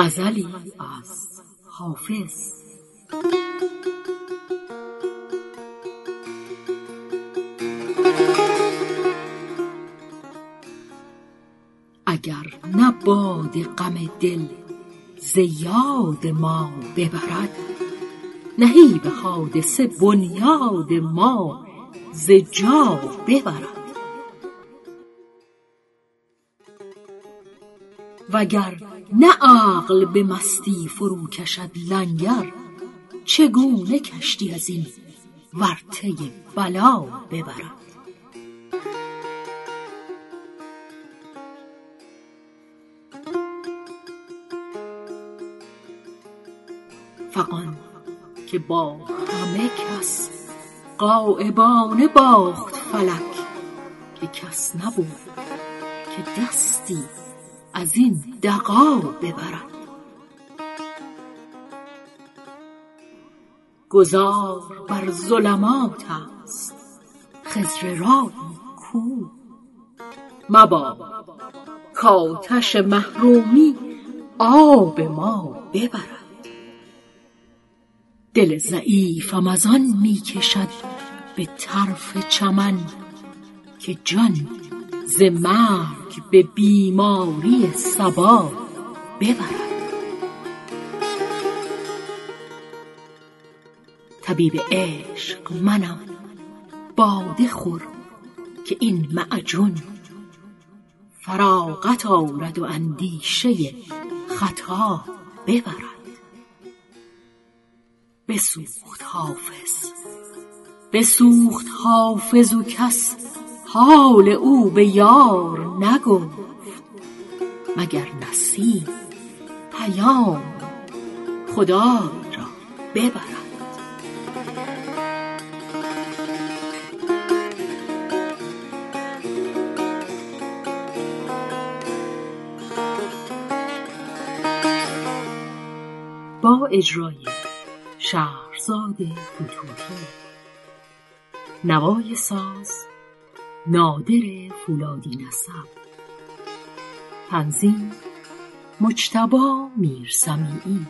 غزلی از حافظ. اگر نه باد غم دل ز یاد ما ببرد نهیب حادثه بنیاد ما ز جا ببرد. وگر نه عقل به مستی فرو کشد لنگر چگونه کشتی از این ورطه بلا ببرد؟ فغان که با همه کس غایبانه باخت فلک که کس نبود که دستی از این دغا ببرد گذار بر ظلمات است خضر راهی کو. مباد کآتش محرومی آب ما ببرد. دل ضعیفم از آن می کشد به طرف چمن که جان ز مرگ به بیماری صبا ببرد. طبیب عشق منم باده خور که این معجون فراغت آرد و اندیشه خطا ببرد. بسوخت حافظ بسوخت حافظ و کس حال او به یار نگفت مگر نسیم پیام خدای را ببرد. با اجرای شهرزاد فتوحی نوای ساز نادر فولادی نسب تنظیم مجتبی میرسمیعی